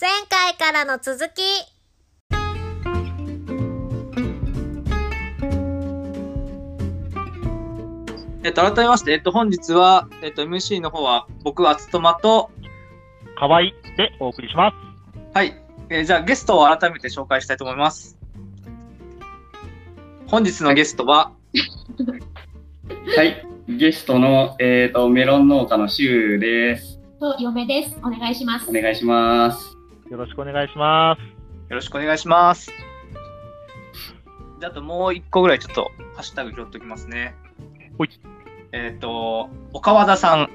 前回からの続き。えっと、改めまして、えっと、本日は、えっと、MC の方は、僕、あつとまと、かわいでお送りします。はい。えーじゃあ、ゲストを改めて紹介したいと思います。本日のゲストは、はい、ゲストの、えー、とメロン農家のシュウです。と嫁です。お願いします。お願いします。よろしくお願いします。よろしくお願いします。じゃあ、あともう一個ぐらいちょっと、ハッシュタグ拾っておきますね。ほい。えっ、と、岡和田さん。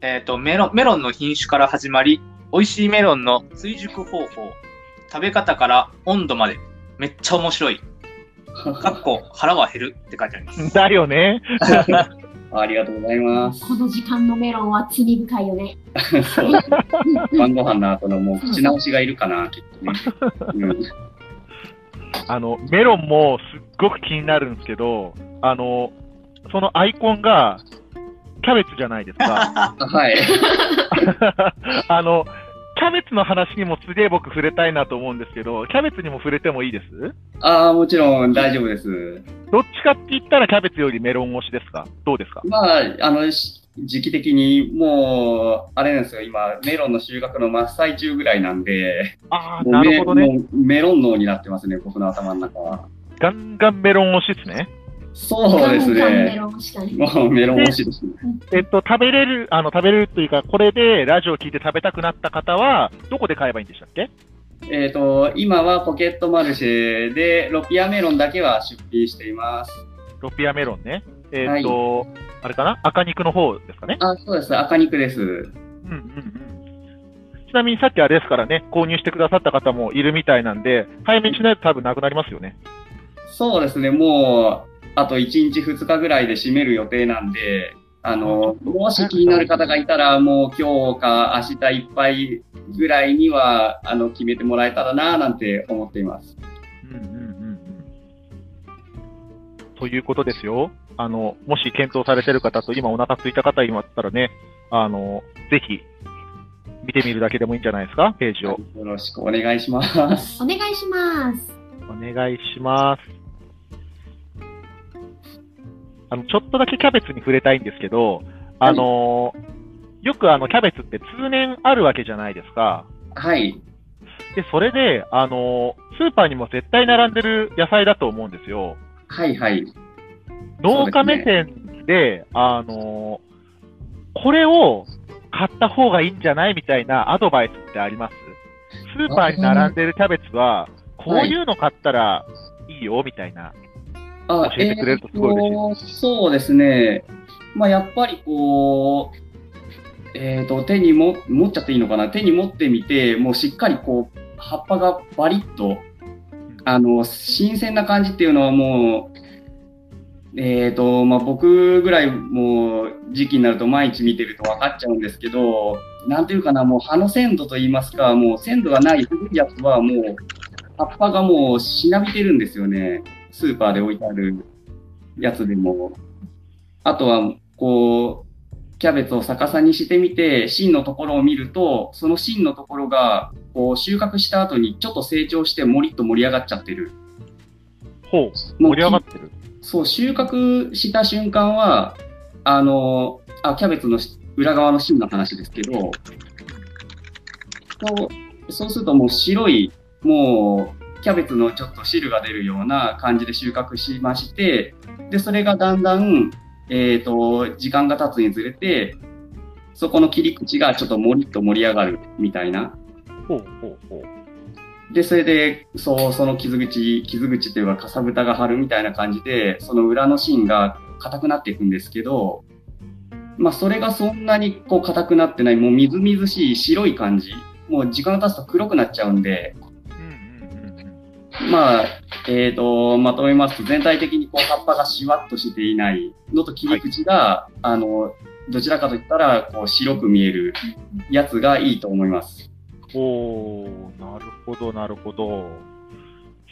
えっ、と、メロン、メロンの品種から始まり、美味しいメロンの追熟方法、食べ方から温度まで、めっちゃ面白い。かっこ、腹は減るって書いてあります。だよね。ありがとうございます。この時間のメロンは罪深いよね。晩ご飯の後のもう口直しがいるかな、きっとね。うん、あの、メロンもすっごく気になるんですけど、あの、そのアイコンが、キャベツじゃないですか。あ はい。あの、キャベツの話にもすげえ僕触れたいなと思うんですけど、キャベツにも触れてもいいです？ああ、もちろん大丈夫です。どっちかって言ったらキャベツよりメロン推しですか？どうですか？まあ、あの、し時期的にもう、あれなんですよ、今、メロンの収穫の真っ最中ぐらいなんで、ああ、なるほどね。メロン脳になってますね、僕の頭の中は。ガンガンメロン推しですね。そうですね。メロン推しですね。えっと、食べれる、あの、食べれるというか、これでラジオ聞いて食べたくなった方は、どこで買えばいいんでしたっけ？えっ、と、今はポケットマルシェで、ロピアメロンだけは出品しています。ロピアメロンね。えっ、と、あれかな？赤肉の方ですかね？あ、そうです。赤肉です。うんうんうん。ちなみにさっきあれですからね、購入してくださった方もいるみたいなんで、早めにしないと多分なくなりますよね。そうですね。もう、あと1日2日ぐらいで閉める予定なんで、あの、もし気になる方がいたら、もう今日か明日いっぱいぐらいには、あの、決めてもらえたらな、なんて思っています。うんうんうんうん。ということですよ。あの、もし検討されてる方と今お腹空いた方いましたらね、あの、ぜひ、見てみるだけでもいいんじゃないですか、ページを。よろしくお願いします。お願いします。お願いします。あの、ちょっとだけキャベツに触れたいんですけど、あのよくあの、キャベツって通年あるわけじゃないですか。はい。で、それで、あのスーパーにも絶対並んでる野菜だと思うんですよ。はい、はい。農家目線で、あのこれを買った方がいいんじゃないみたいなアドバイスってあります？スーパーに並んでるキャベツは、こういうの買ったらいいよ、みたいな。あ教えてくれるとすごい嬉しいえーとそうですね。まあ、やっぱりこう、えっ、と、手にも、持っちゃっていいのかな？手に持ってみて、もうしっかりこう、葉っぱがバリッと、あの、新鮮な感じっていうのはもう、えっ、と、まあ、僕ぐらいもう時期になると毎日見てると分かっちゃうんですけど、なんていうかな、もう葉の鮮度といいますか、もう鮮度がない古いやつはもう、葉っぱがもうしなびてるんですよね。スーパーで置いてあるやつでも。あとは、こう、キャベツを逆さにしてみて、芯のところを見ると、その芯のところが、こう、収穫した後にちょっと成長して、もりっと盛り上がっちゃってる。ほう、盛り上がってる。そう、収穫した瞬間は、あの、あ、キャベツの裏側の芯の話ですけど、そうそうするともう白い、もう、キャベツのちょっと汁が出るような感じで収穫しまして、で、それがだんだん、えっ、と、時間が経つにつれて、そこの切り口がちょっともりっと盛り上がるみたいな。ほうほうほう。で、それで、そう、その傷口、傷口というか、かさぶたが張るみたいな感じで、その裏の芯が硬くなっていくんですけど、まあ、それがそんなにこう硬くなってない、もうみずみずしい白い感じ。もう時間が経つと黒くなっちゃうんで。まあ、えっ、と、まとめますと、全体的にこう葉っぱがしわっとしていないのと切り口が、あの、どちらかといったら、こう白く見えるやつがいいと思います。おー、なるほど、なるほど。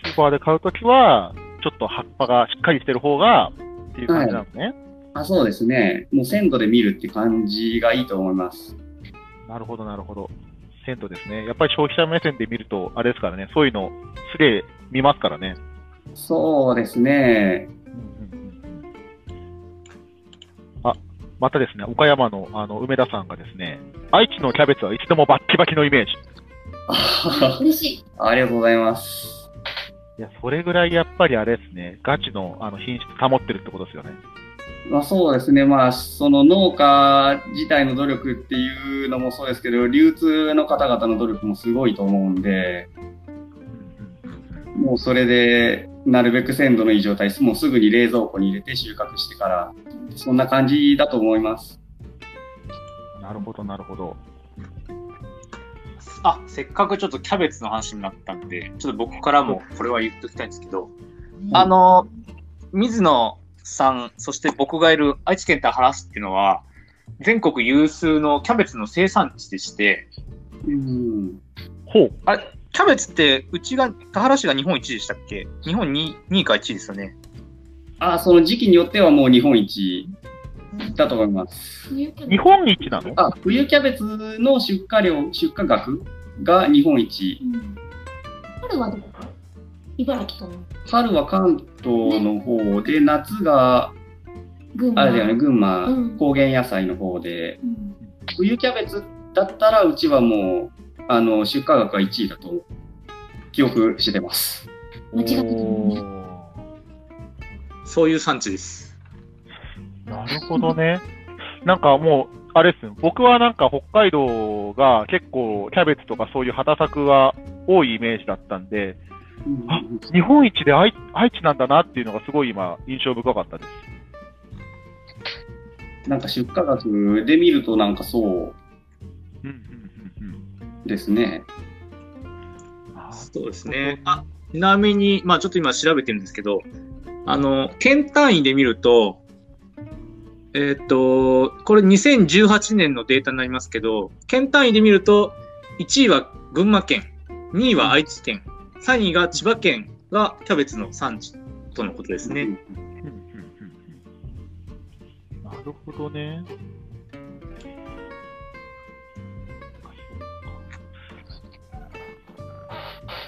スーパーで買うときは、ちょっと葉っぱがしっかりしてる方が、っていう感じなんですね。あ、そうですね。もう鮮度で見るって感じがいいと思います。なるほど、なるほど。100%ですね。やっぱり消費者目線で見ると、あれですからね、そういうの、すげえ見ますからね。そうですね。あ、またですね、岡山のあの梅田さんがですね、愛知のキャベツはいつでもバッキバキのイメージ。嬉しい。ありがとうございます。いや、それぐらいやっぱりあれですね、ガチのあの品質保ってるってことですよね。まあそうですね。まあ、その農家自体の努力っていうのもそうですけど、流通の方々の努力もすごいと思うんで、もうそれで、なるべく鮮度のいい状態、もうすぐに冷蔵庫に入れて収穫してから、そんな感じだと思います。なるほど、なるほど。あ、せっかくちょっとキャベツの話になったんで、ちょっと僕からもこれは言っておきたいんですけど、あの、水野さん、そして僕がいる愛知県田原市っていうのは、全国有数のキャベツの生産地でして、うん。ほう。あれ、キャベツって、うちが、田原市が日本一でしたっけ？日本 2, 2位か1位ですよね。あ、その時期によってはもう日本一だと思います。冬キャベツ。日本一なの？あ、冬キャベツの出荷量、出荷額が日本一。うん。春はどこか？茨城か？な春は関東の方で、夏が、群馬。あれだよね、群馬、うん。高原野菜の方で、うん。冬キャベツだったら、うちはもう、あの、出荷額が1位だと、記憶してます。間違ってたもんね。そういう産地です。なるほどね。なんかもう、あれですね、僕はなんか北海道が結構キャベツとかそういう畑作が多いイメージだったんで、あ日本一で愛愛知なんだなっていうのがすごい今印象深かったです。なんか出荷額で見ると、なんかそううんうんうんうんですね。あそうですね。あちなみに、まあちょっと今調べてるんですけど、あの、県単位で見ると、えっ、と、これ2018年のデータになりますけど、県単位で見ると、1位は群馬県、2位は愛知県、3位が千葉県がキャベツの産地とのことですね。なるほどね。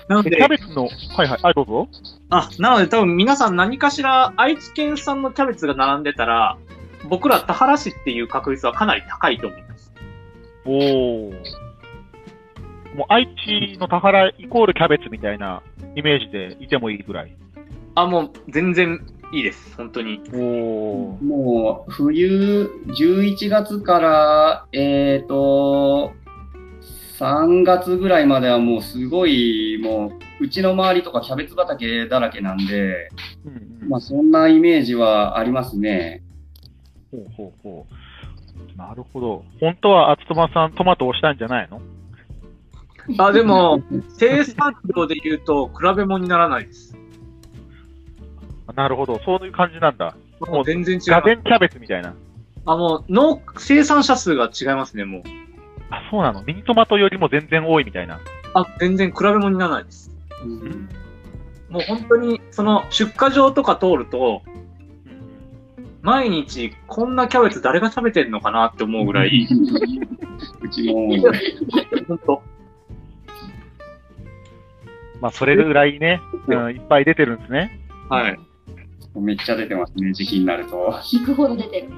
なのででキャ、ベツの、はいはい、あ、どうぞ。あ、なので多分皆さん何かしら愛知県産のキャベツが並んでたら、僕ら田原市っていう確率はかなり高いと思います。おお。もう愛知の田原イコールキャベツみたいなイメージでいてもいいぐらい。あ、もう全然いいです。本当に。おお。もう、冬、11月から、えっ、と、3月ぐらいまではもうすごい、もう、うちの周りとかキャベツ畑だらけなんで、うんうんまあそんなイメージはありますね。ほうほうほう。なるほど。本当は厚友さんトマトをしたんじゃないの？あ、でも、生産量で言うと比べ物にならないです。なるほど。そういう感じなんだ。もう全然違う。ガゼンキャベツみたいな。あ、もう、農、生産者数が違いますね、もう。あ、そうなの？ミニトマトよりも全然多いみたいな。あ、全然比べ物にならないです。うん。もう本当に、その、出荷場とか通ると、毎日、こんなキャベツ誰が食べてんのかなって思うぐらい、うちも、本当。まあ、それぐらいね、うん、いっぱい出てるん。ですね。はい。めっちゃ出てますね、時期になると。引くほど出てる。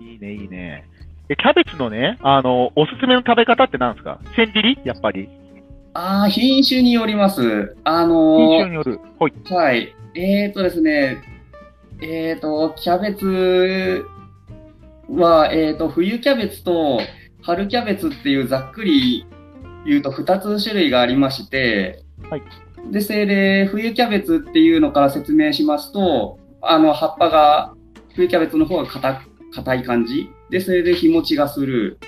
いいね、いいね。え、キャベツのね、あの、おすすめの食べ方って何ですか？千切り？やっぱり。ああ、品種によります。あ品の種による。ほい。はい。えーとですね、えーと、キャベツは、えーと、冬キャベツと春キャベツっていうざっくり言うと2つ種類がありまして、はい。で、それで冬キャベツっていうのから説明しますと、あの、葉っぱが、冬キャベツの方が硬硬い感じ。で、それで日持ちがする。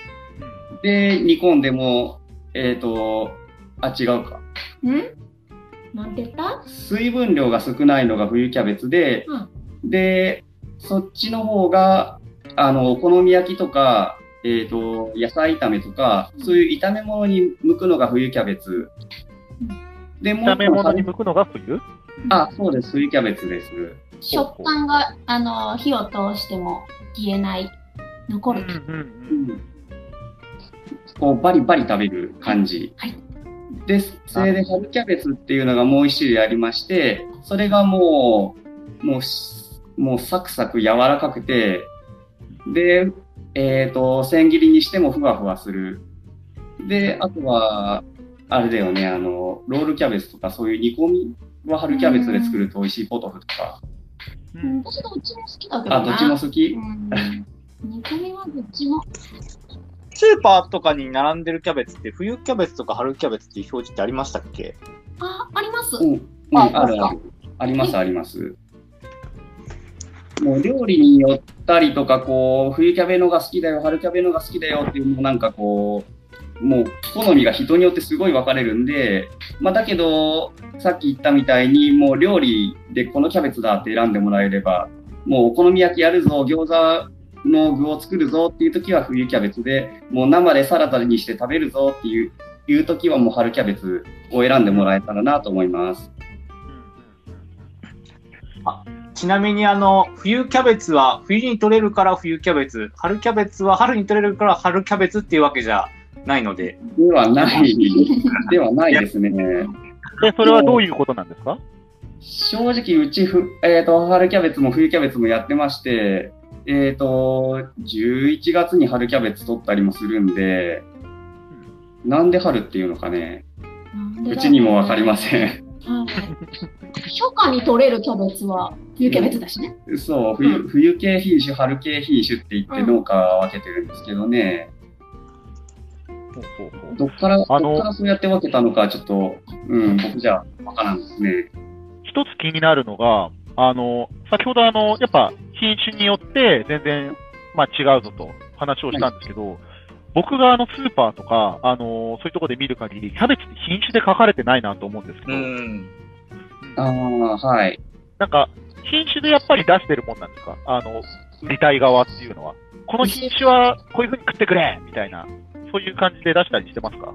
で、煮込んでも、えーと、あ、違うか。ん？なんて言った？水分量が少ないのが冬キャベツで、で、そっちの方が、あの、お好み焼きとか、えっ、と、野菜炒めとか、そういう炒め物に向くのが冬キャベツ。で、もう炒め物に向くのが冬？あ、そうです。冬キャベツです。食感が、あの、火を通しても消えない、残る。うんうんう。うんん。こうバリバリ食べる感じ。はいで、それで春キャベツっていうのがもう一種類ありまして、それがもう、もうし、もうサクサク柔らかくて、で、えっ、と、千切りにしてもふわふわする。で、あとは、あれだよね、あの、ロールキャベツとかそういう煮込みは春キャベツで作ると美味しいポトフとか。ううんん、私どっちも好きだけどあ、ね。どっちも好き？うん。煮込みはどっちも。スーパーとかに並んでるキャベツって、冬キャベツとか春キャベツっていう表示ってありましたっけ？あ、あります。うん、うん、ああるある。あります、あります。もう料理によったりとか、こう、冬キャベのが好きだよ、春キャベのが好きだよっていうのもなんかこう、もう好みが人によってすごい分かれるんで、まあだけど、さっき言ったみたいに、もう料理でこのキャベツだって選んでもらえれば、もうお好み焼きやるぞ、餃子の具を作るぞっていう時は冬キャベツで、もう生でサラダにして食べるぞっていう、いう時はもう春キャベツを選んでもらえたらなと思います。ちなみにあの、冬キャベツは冬に取れるから冬キャベツ、春キャベツは春に取れるから春キャベツっていうわけじゃないので、ではない、ではないですね。で、それはどういうことなんですか？正直、うちふ、えーと、春キャベツも冬キャベツもやってまして、えっ、と、11月に春キャベツ取ったりもするんで、なんで春っていうのかね、うちにもわかりません。はい。初夏に取れるキャベツは冬キャベツだしね。そう、冬冬系品種、春系品種って言って農家は分けてるんですけどね、ほうほうほうどっから、どっあのからそうやって分けたのか、ちょっと、うん、僕じゃわからんですね。一つ気になるのが、あの、先ほどあの、やっぱ品種によって全然、まあ違うぞと話をしたんですけど、僕があのスーパーとか、あの、そういうところで見る限り、キャベツって品種で書かれてないなと思うんですけど、ん。ああ、はい。なんか、品種でやっぱり出してるもんなんですか？あの、売りたい側っていうのは。この品種はこういう風に食ってくれみたいな、そういう感じで出したりしてますか？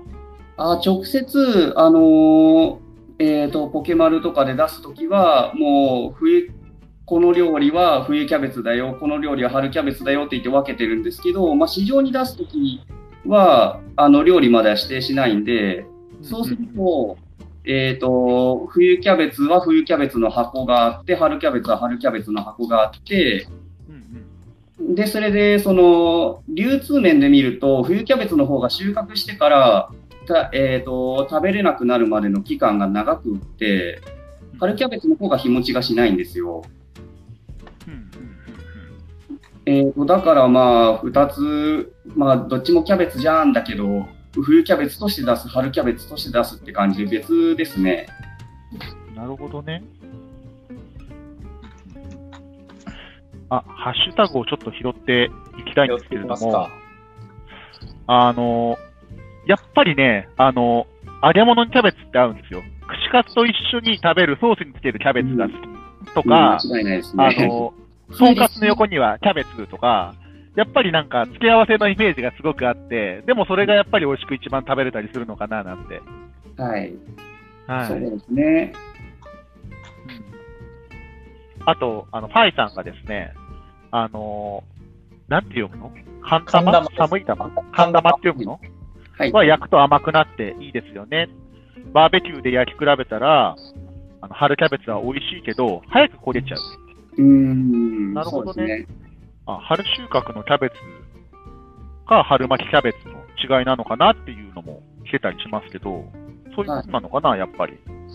あ直接、あのーえっ、と、ポケマルとかで出すときは、もう、冬、この料理は冬キャベツだよ、この料理は春キャベツだよって言って分けてるんですけど、まあ、市場に出すときは、あの、料理までは指定しないんで、そうすると、えっ、と、冬キャベツは冬キャベツの箱があって、春キャベツは春キャベツの箱があって、で、それで、その、流通面で見ると、冬キャベツの方が収穫してから、たえー、と食べれなくなるまでの期間が長くって、春キャベツの方が日持ちがしないんですよ。うんうんうんえー、とだからまあ、2つ、まあ、どっちもキャベツじゃんだけど、冬キャベツとして出す、春キャベツとして出すって感じで別ですね。うんなるほどね。あ、ハッシュタグをちょっと拾っていきたいんですけれども。あの、やっぱりね、あの、揚げ物にキャベツって合うんですよ。串カツと一緒に食べるソースにつけるキャベツが好きとか、あね。の、とんかつの横にはキャベツとか、やっぱりなんか付け合わせのイメージがすごくあって、でもそれがやっぱり美味しく一番食べれたりするのかななんて。はい、はい。そうですね。うんあと、あの、ファイさんがですね、あのーなんて読むの？寒玉？寒い玉？寒玉って読むの？はい。は焼くと甘くなっていいですよね。バーベキューで焼き比べたら、あの春キャベツは美味しいけど、早く焦げちゃう。うーん、なるほどねね。あ春収穫のキャベツか春巻きキャベツの違いなのかなっていうのも聞けたりしますけど、そういうことなのかな、やっぱり。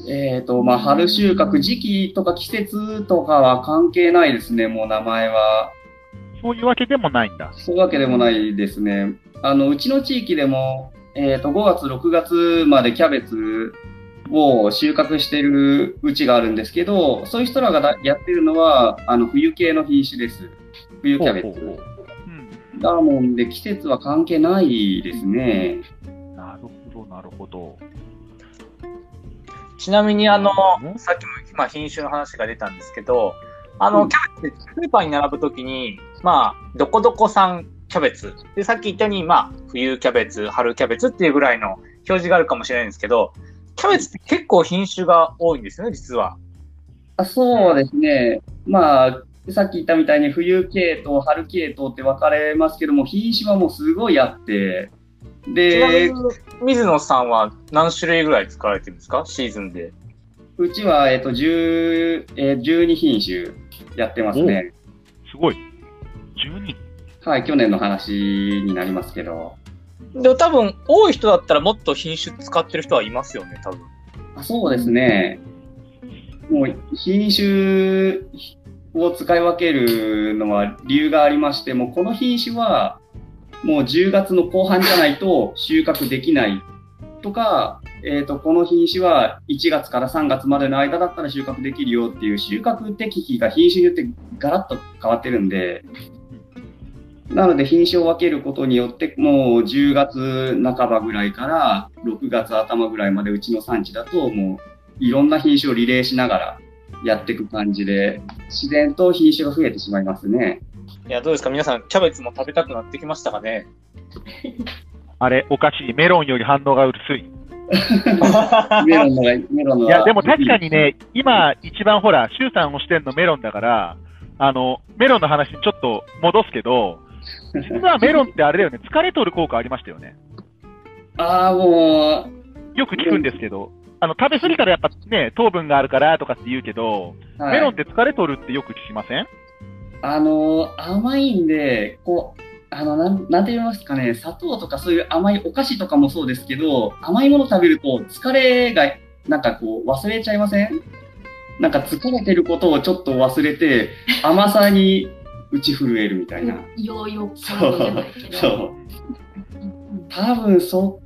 えっ、と、まあ、春収穫、時期とか季節とかは関係ないですね、もう名前は。そういうわけでもないんだ。そういうわけでもないですね。あの、うちの地域でも、えっ、と、5月、6月までキャベツを収穫してるうちがあるんですけど、そういう人らがだやってるのは、あの、冬系の品種です。冬キャベツ。だもんで、季節は関係ないですね。なるほど、なるほど。ちなみに、あのうん、さっきも、まあ、品種の話が出たんですけど、あの、うんキャベツってスーパーに並ぶときに、まあ、どこどこ産キャベツ。で、さっき言ったように、まあ、冬キャベツ、春キャベツっていうぐらいの表示があるかもしれないんですけど、キャベツって結構品種が多いんですよね、実は。あそうですね。まあ、さっき言ったみたいに冬系統、春系統って分かれますけども、品種はもうすごいあって、でに、、水野さんは何種類ぐらい使われてるんですかシーズンで。うちは、えっと、10えー12品種やってますね。すごい。12。はい、去年の話になりますけど。でも多分、多い人だったらもっと品種使ってる人はいますよね、多分。あそうですね。もう品種を使い分けるのは理由がありまして、もこの品種はもう10月の後半じゃないと収穫できないとか、えっ、と、この品種は1月から3月までの間だったら収穫できるよっていう収穫適期が品種によってガラッと変わってるんで、なので品種を分けることによって、もう10月半ばぐらいから6月頭ぐらいまでうちの産地だと、もういろんな品種をリレーしながらやっていく感じで、自然と品種が増えてしまいますね。いや、どうですか？皆さん、キャベツも食べたくなってきましたかね？あれ、おかしい。メロンより反応が薄 い。メロンのが、メロンのがいや、でも確かにね、今一番ほら、シュウさんをしてんのメロンだから、あの、メロンの話にちょっと戻すけど、実はメロンってあれだよね、疲れ取る効果ありましたよね。ああ、もよく聞くんですけど、あの、食べ過ぎたらやっぱね、糖分があるからとかって言うけど、う、はい。メロンって疲れ取るってよく聞きません？あのー甘いんで、こう、あの、なん、なんて言いますかね、砂糖とかそういう甘いお菓子とかもそうですけど、甘いもの食べると疲れが、なんかこう、忘れちゃいません？なんか疲れてることをちょっと忘れて、甘さに打ち震えるみたいな。ヨーヨーそう感じゃないけど。そう。うん多分そ、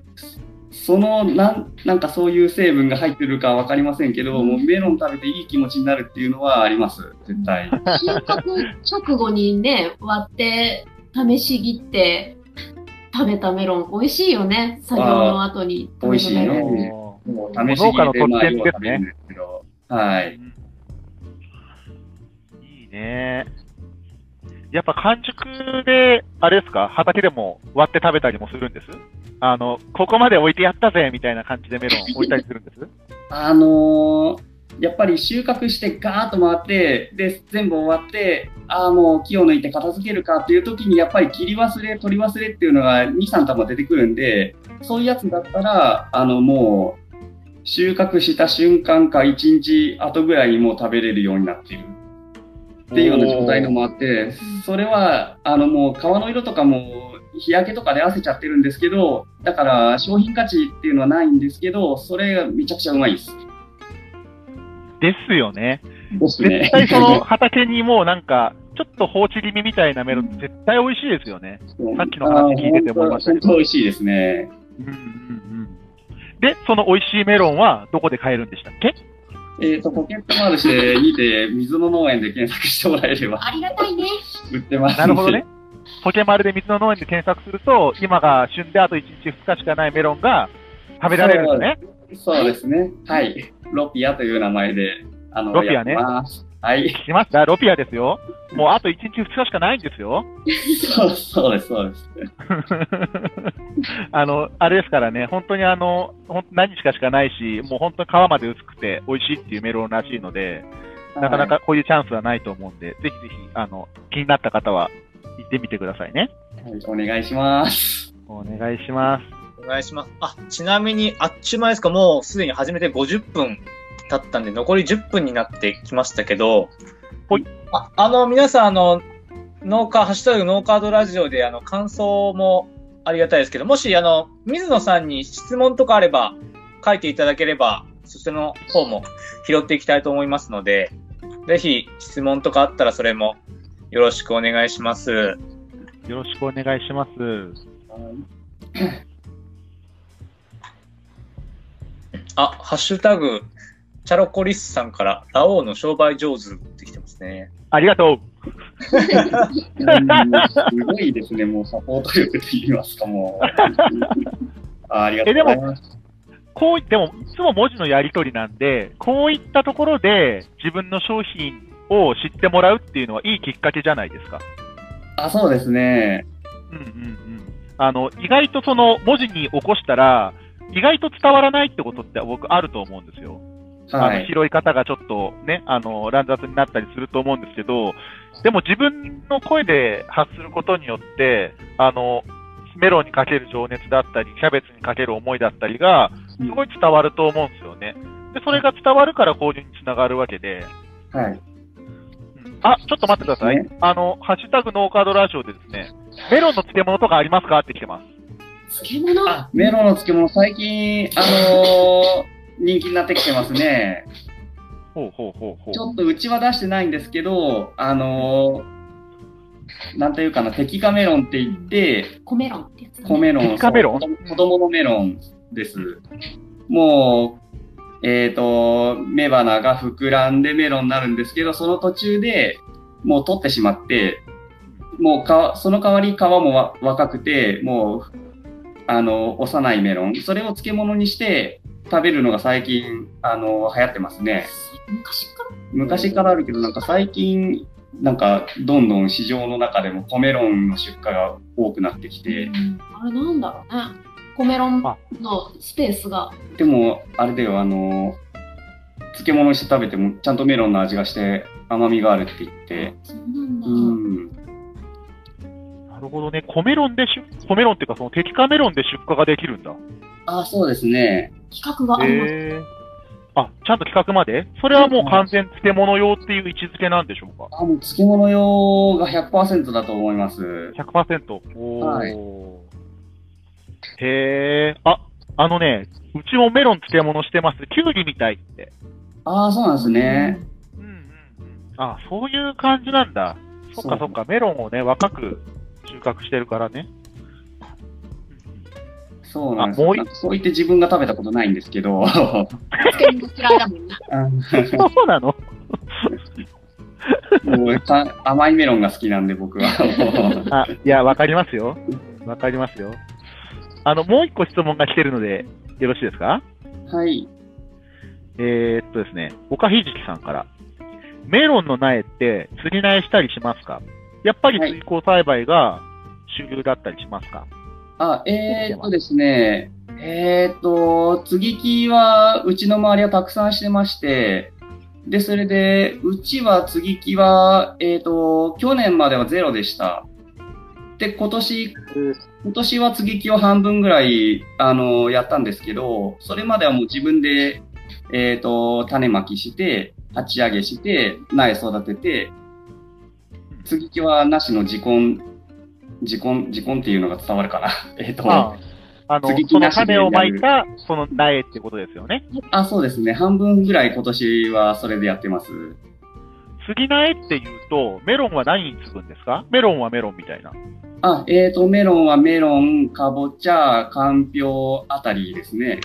そのなん、なんかそういう成分が入ってるかわかりませんけど、もうメロン食べていい気持ちになるっていうのはあります、絶対。収穫直後にね、割って、試し切って、食べたメロン、美味しいよね。作業の後に。美味しいねおーもう試し切りで、まあ、食べるんですけど。はい。いいね。やっぱ完熟で、あれですか、畑でも割って食べたりもするんです？あの、ここまで置いてやったぜみたいな感じでメロン置いたりするんです？あのーやっぱり収穫してガーッと回って、で、全部終わって、ああ、もう木を抜いて片付けるかっていう時に、やっぱり切り忘れ、取り忘れっていうのが2、3玉出てくるんで、そういうやつだったら、あの、もう、収穫した瞬間か1日後ぐらいにもう食べれるようになっている。っていうような状態のもあって、それは、あの、もう皮の色とかも日焼けとかで汗ちゃってるんですけど、だから商品価値っていうのはないんですけど、それがめちゃくちゃうまいです。ですよね。ですね絶。対その畑にもうなんか、ちょっと放置気味みたいなメロン絶対美味しいですよね。さっきの話聞いてて思いましたけど本当美味しいですね。うんうんうん。で、その美味しいメロンはどこで買えるんでしたっけ？えっ、と、ポケットマルシェにて、水の農園で検索してもらえればありがたいね。売ってますんで。なるほどね。。ポケマルで水の農園で検索すると、今が旬であと1日2日しかないメロンが食べられるんですね。そうですね。はい。ロピアという名前で、あの、ロピアねやってます。はい。聞きましたロピアですよ。もうあと1日2日しかないんですよ。そうそうです、そうです。あの、あれですからね、本当にあの、ほん何日かしかないし、もう本当に皮まで薄くて美味しいっていうメロンらしいので、なかなかこういうチャンスはないと思うんで、ぜひぜひ、あの、気になった方は行ってみてくださいね。はい。お願いします。お願いします。お願いします。あ、ちなみに、あっちゅう間ですか、もうすでに始めて50分経ったんで、残り10分になってきましたけど、ああの、皆さん、あの、農家、ハッシュタグノーカードラジオで、あの、感想もありがたいですけど、もし、あの、水野さんに質問とかあれば、書いていただければ、そちらの方も拾っていきたいと思いますので、ぜひ、質問とかあったら、それもよろしくお願いします。よろしくお願いします。あ、ハッシュタグ、チャロコリスさんから、ラオウの商売上手ってきてますね。ありがとう。うんすごいですね、もうサポート力と言いますか、もう。あありがとうございます。こういでも、いつも文字のやり取りなんで、こういったところで自分の商品を知ってもらうっていうのはいいきっかけじゃないですか。あ、そうですね。うんうんうん。あの、意外とその文字に起こしたら、意外と伝わらないってことって僕あると思うんですよ。あのはい。拾い方がちょっとね、あの、乱雑になったりすると思うんですけど、でも自分の声で発することによって、あの、メロンにかける情熱だったり、キャベツにかける思いだったりが、すごい伝わると思うんですよね。で、それが伝わるから購入につながるわけで、はい。うんあ、ちょっと待ってください。ねあの、ハッシュタグノーカードラジオでですね、メロンの漬物とかありますか？って来てます。漬物？あ、メロンの漬物、最近、あのー人気になってきてますね。ほうほうほうほう。ちょっとうちは出してないんですけど、あのーなんていうかな、テキカメロンって言って、コメロンってやつ、ね。米メロン、テキカメロン？そう子供のメロンです。もう、えっ、と、雌花が膨らんでメロンになるんですけど、その途中でもう取ってしまって、もうか、その代わり皮もわ若くて、もう、あの、幼いメロン。それを漬物にして食べるのが最近、あの、流行ってますね。昔から？昔からあるけど、なんか最近、なんか、どんどん市場の中でもコメロンの出荷が多くなってきて、うんあれなんだろうね。コメロンのスペースが。でも、あれだよ、あの、漬物にして食べても、ちゃんとメロンの味がして、甘みがあるって言って、そうなんだ。うん。なるほどね。コメロンで出、コメロンっていうかそのテキカメロンで出荷ができるんだ。あ、そうですね。企画があります。へえ。あ、ちゃんと企画まで？それはもう完全漬物用っていう位置づけなんでしょうか？あ、もう漬物用が100%だと思います。100%。おー。はいへえ。あ、あのね、うちもメロン漬物してます。キュウリみたいって。ああ、そうなんですね。うんうんうん。あ、そういう感じなんだ。そっかそっか、メロンをね、若く収穫してるからね。そうなんですあもういなんかそう言って自分が食べたことないんですけど。そうなの？もうか甘いメロンが好きなんで僕は。あ、いや、わかりますよ。わかりますよ。あの、もう一個質問が来てるので、よろしいですか？はい。えー、っとですね、岡ひじきさんから。メロンの苗って、釣り苗したりしますか？やっぱり水耕栽培が主流だったりしますか、あ、えー、っとですね、えー、っと、接ぎ木はうちの周りはたくさんしてまして、で、それで、うちは接ぎ木は、えー、っと、去年まではゼロでした。で、今年、今年は接ぎ木を半分ぐらい、あの、やったんですけど、それまではもう自分で、えー、っと、種まきして、鉢上げして、苗育てて、接ぎ木はなしの自根、自根、自根っていうのが伝わるかな。えっと、ああの、その種をまいた、その苗ってことですよね。あ、そうですね。半分ぐらい今年はそれでやってます。杉苗っていうと、メロンは何に継ぐんですか？メロンはメロンみたいな。あ、えっ、と、メロンはメロン、かぼちゃ、かんぴょうあたりですね。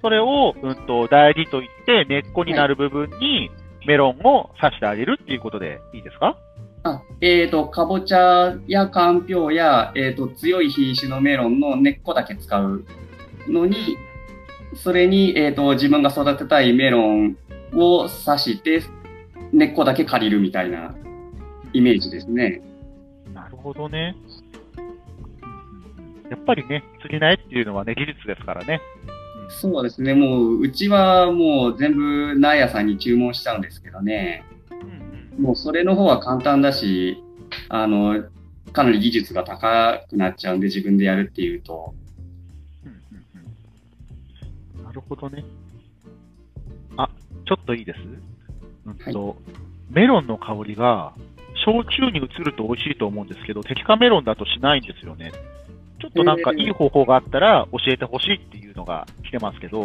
それを、うんと、代理といって、根っこになる部分にメロンを刺してあげるっていうことでいいですか？あ、えっ、と、かぼちゃやかんぴょうや、えっ、と、強い品種のメロンの根っこだけ使うのに、それに、えっ、と、自分が育てたいメロンを刺して、根っこだけ借りるみたいなイメージですね。なるほどね。やっぱりね、杉苗っていうのはね、技術ですからね。そうですね。もう、うちはもう全部苗屋さんに注文しちゃうんですけどね。もうそれの方は簡単だし、あの、かなり技術が高くなっちゃうんで自分でやるっていうと。うんうんうんなるほどね。あ、ちょっといいですうんと、メロンの香りが、焼酎に移ると美味しいと思うんですけど、テキカメロンだとしないんですよね。ちょっとなんかいい方法があったら教えてほしいっていうのが来てますけど、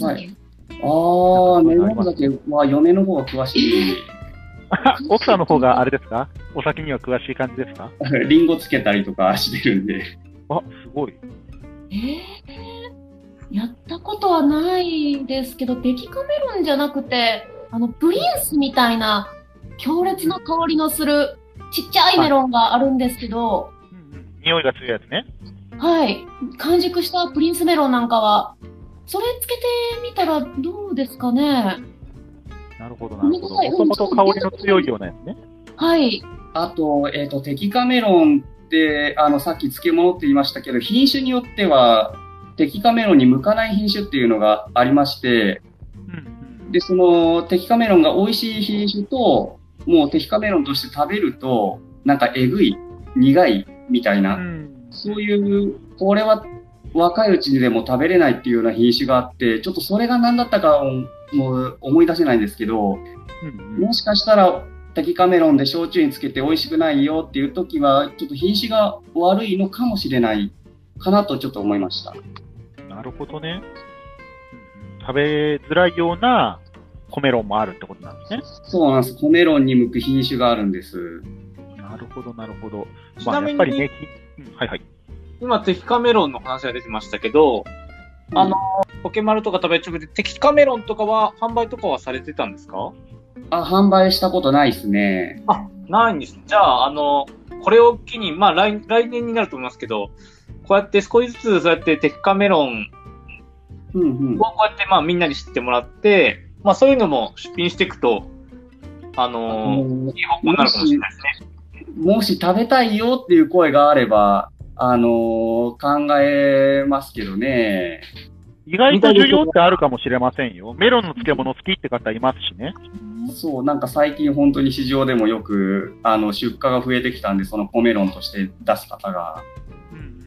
はいああ、メロン酒は嫁の方が詳しい。奥さんの方があれですか？お酒には詳しい感じですか？リンゴつけたりとかしてるんで。あ、すごい。えー、やったことはないですけど、デキカメロンじゃなくて、あの、プリンスみたいな強烈な香りのするちっちゃいメロンがあるんですけど、うんうん匂いが強いやつね。はい。完熟したプリンスメロンなんかは、それつけてみたらどうですかね？なるほど、なるほど。もともと香りの強いようなやつね。はい。あと、えっ、と、テキカメロンって、あの、さっき漬物って言いましたけど、品種によっては、テキカメロンに向かない品種っていうのがありまして。で、その、テキカメロンが美味しい品種と、もうテキカメロンとして食べると、なんかえぐい、苦いみたいな、うんそういう、これは若いうちにでも食べれないっていうような品種があって、ちょっとそれが何だったかもう思い出せないんですけど、うんうんもしかしたら、テキカメロンで焼酎につけて美味しくないよっていう時は、ちょっと品種が悪いのかもしれないかなとちょっと思いました。なるほどね。食べづらいようなコメロンもあるってことなんですね。そうなんです。コメロンに向く品種があるんです。なるほど、なるほど。ちまあ、なみにやっぱりね、はいはい。今、テキカメロンの話が出てましたけど、あの、ポケマルとか食べチョブでテキカメロンとかは販売とかはされてたんですか？あ、販売したことないですね。あ、ないんです。じゃあ、あの、これを機に、まあ来、来年になると思いますけど、こうやって少しずつそうやってテキカメロンうんうんを。こうやってまあみんなに知ってもらって、まあそういうのも出品していくと、あのもいい方向になるかもしれないですね。もし食べたいよっていう声があれば、あのー考えますけどね。意外と需要ってあるかもしれませんよ。メロンの漬物好きって方いますしね。そう、なんか最近本当に市場でもよく、あの、出荷が増えてきたんで、そのコメロンとして出す方が。うん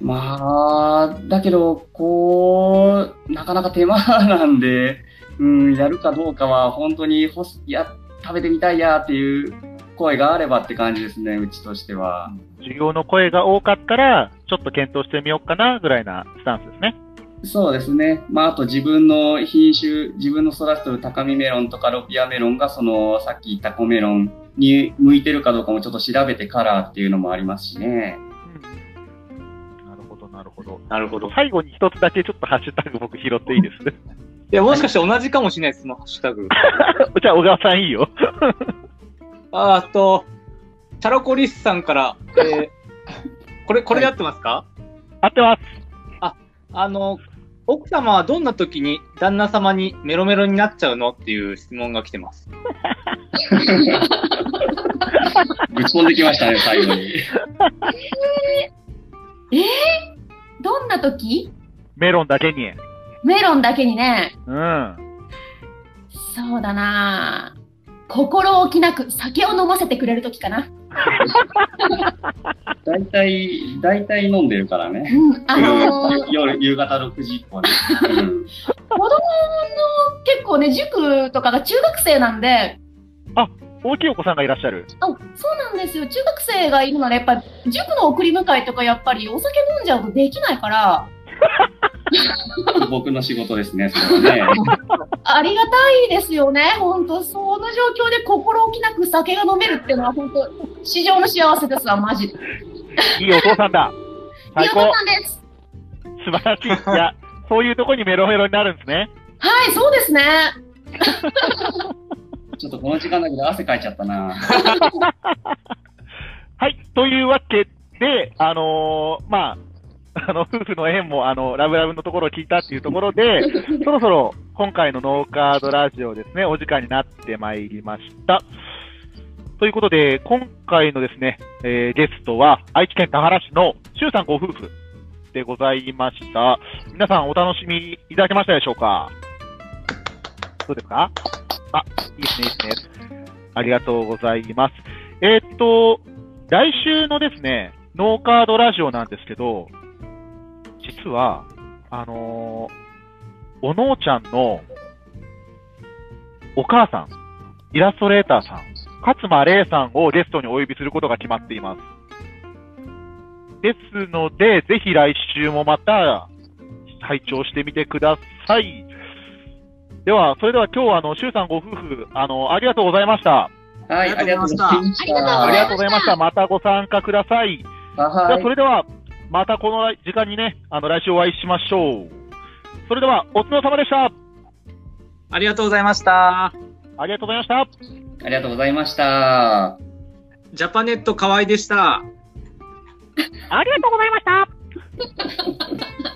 まあ、だけど、こう、なかなか手間なんで、うん、やるかどうかは本当にほす、いや、食べてみたいやっていう声があればって感じですね、うちとしては。需要の声が多かったら、ちょっと検討してみようかな、ぐらいなスタンスですね。そうですね。まあ、あと自分の品種、自分の育ててる高見メロンとかロピアメロンが、その、さっき言ったコメロンに向いてるかどうかもちょっと調べてからっていうのもありますしね。なるほど、なるほど。なるほど。い最後に一つだけちょっとハッシュタグ僕拾っていいです？や、もしかして同じかもしれないです、そのハッシュタグ。じゃあ、小川さんいいよ。ああと、チャラコリスさんから、えー これ、これで合ってますか、合ってます。あの、奥様はどんな時に旦那様にメロメロになっちゃうのっていう質問が来てます。ぶち込んできましたね、最後に。えー、どんな時？メロンだけに。メロンだけにね、うん。そうだなぁ心置きなく酒を飲ませてくれる時かな。大体、大体飲んでるからね。うん、あのー、夜、夕方6時以降に。うん子供の結構ね、塾とかが中学生なんで、大きいお子さんがいらっしゃる。あそうなんですよ。中学生がいるので、やっぱり塾の送り迎えとかやっぱりお酒飲んじゃうとできないから、僕の仕事ですね、それはね。ありがたいですよね。本当その状況で心置きなく酒が飲めるっていうのは本当市場の幸せですわ、マジで。いいお父さんだ。最 高いいお父。さんです。素晴らしい。いや、そういうとこにメロメロになるんですね。はい、そうですね。ちょっとこの時間だけど汗かいちゃったな。はい。というわけで、あのーまあ、あの、夫婦の縁も、あの、ラブラブのところを聞いたっていうところで、そろそろ今回のノーカードラジオですね、お時間になってまいりました。ということで、今回のですね、えーゲストは、愛知県田原市の周さんご夫婦でございました。皆さんお楽しみいただけましたでしょうか？どうですか？あ、いいですね、いいですね。ありがとうございます。えーっと、来週のですね、ノーカードラジオなんですけど、実は、あのーおのーちゃんのお母さん、イラストレーターさん、勝間玲さんをゲストにお呼びすることが決まっています。ですので、ぜひ来週もまた、拝聴してみてください。では、それでは今日は、あの、周さんご夫婦、あの、ありがとうございました。はい、ありがとうございました。ありがとうございました。またご参加ください。じゃあ、はいそれでは、またこの時間にね、あの、来週お会いしましょう。それでは、お疲れ様でした。ありがとうございました。ありがとうございました。ありがとうございました。ジャパネット河合でした。ありがとうございました。